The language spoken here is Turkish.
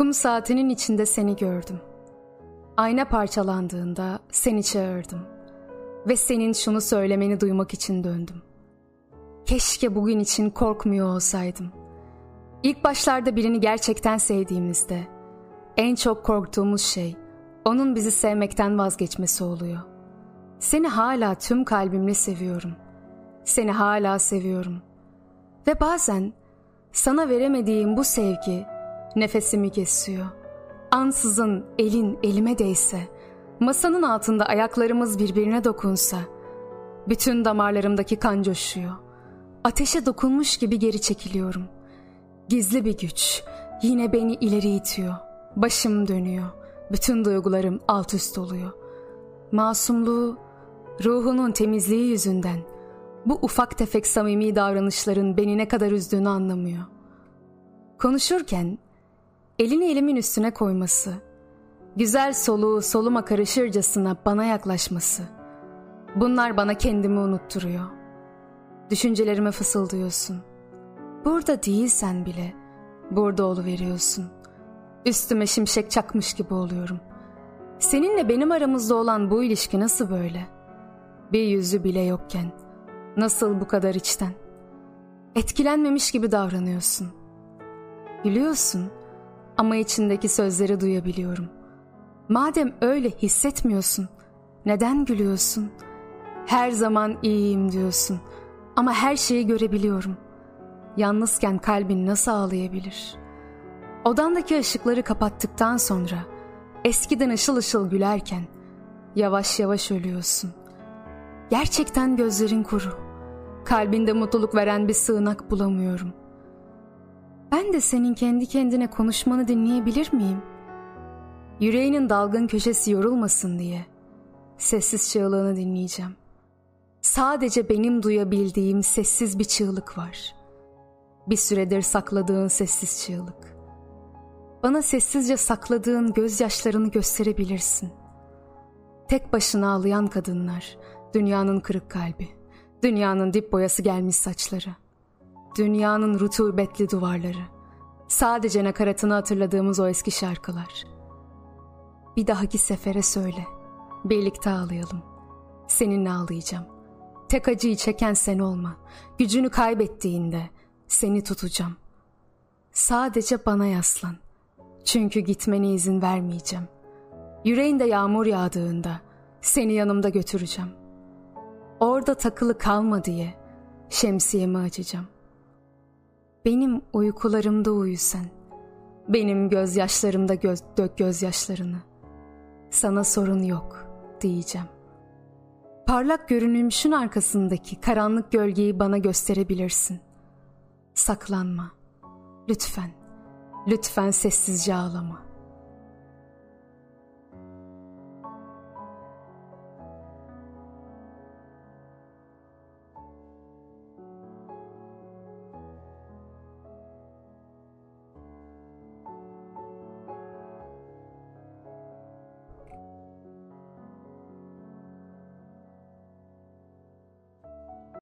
Kum saatinin içinde seni gördüm. Ayna parçalandığında seni çağırdım. Ve senin şunu söylemeni duymak için döndüm. Keşke bugün için korkmuyor olsaydım. İlk başlarda birini gerçekten sevdiğimizde en çok korktuğumuz şey onun bizi sevmekten vazgeçmesi oluyor. Seni hala tüm kalbimle seviyorum. Seni hala seviyorum. Ve bazen sana veremediğim bu sevgi nefesimi kesiyor. Ansızın elin elime değse, masanın altında ayaklarımız birbirine dokunsa, bütün damarlarımdaki kan coşuyor. Ateşe dokunmuş gibi geri çekiliyorum. Gizli bir güç yine beni ileri itiyor. Başım dönüyor. Bütün duygularım alt üst oluyor. Masumluğu, ruhunun temizliği yüzünden bu ufak tefek samimi davranışların beni ne kadar üzdüğünü anlamıyor. Konuşurken elini elimin üstüne koyması, güzel soluğu soluma karışırcasına bana yaklaşması. Bunlar bana kendimi unutturuyor. Düşüncelerime fısıldıyorsun. Burada değilsen bile burada veriyorsun. Üstüme şimşek çakmış gibi oluyorum. Seninle benim aramızda olan bu ilişki nasıl böyle? Bir yüzü bile yokken nasıl bu kadar içten? Etkilenmemiş gibi davranıyorsun. Gülüyorsun ama içindeki sözleri duyabiliyorum. Madem öyle hissetmiyorsun, neden gülüyorsun? Her zaman iyiyim diyorsun ama her şeyi görebiliyorum. Yalnızken kalbin nasıl ağlayabilir? Odandaki ışıkları kapattıktan sonra eskiden ışıl ışıl gülerken yavaş yavaş ölüyorsun. Gerçekten gözlerin kuru. Kalbinde mutluluk veren bir sığınak bulamıyorum. Ben de senin kendi kendine konuşmanı dinleyebilir miyim? Yüreğinin dalgın köşesi yorulmasın diye sessiz çığlığını dinleyeceğim. Sadece benim duyabildiğim sessiz bir çığlık var. Bir süredir sakladığın sessiz çığlık. Bana sessizce sakladığın gözyaşlarını gösterebilirsin. Tek başına ağlayan kadınlar, dünyanın kırık kalbi, dünyanın dip boyası gelmiş saçları. Dünyanın rutubetli duvarları. Sadece nakaratını hatırladığımız o eski şarkılar. Bir dahaki sefere söyle. Birlikte ağlayalım. Seninle ağlayacağım. Tek acıyı çeken sen olma. Gücünü kaybettiğinde seni tutacağım. Sadece bana yaslan. Çünkü gitmene izin vermeyeceğim. Yüreğinde yağmur yağdığında seni yanımda götüreceğim. Orada takılı kalma diye şemsiyemi açacağım.'' Benim uykularımda uyu sen. Benim gözyaşlarımda göz, dök gözyaşlarını. Sana sorun yok diyeceğim. Parlak görünümüşün arkasındaki karanlık gölgeyi bana gösterebilirsin. Saklanma. Lütfen, lütfen sessizce ağlama.''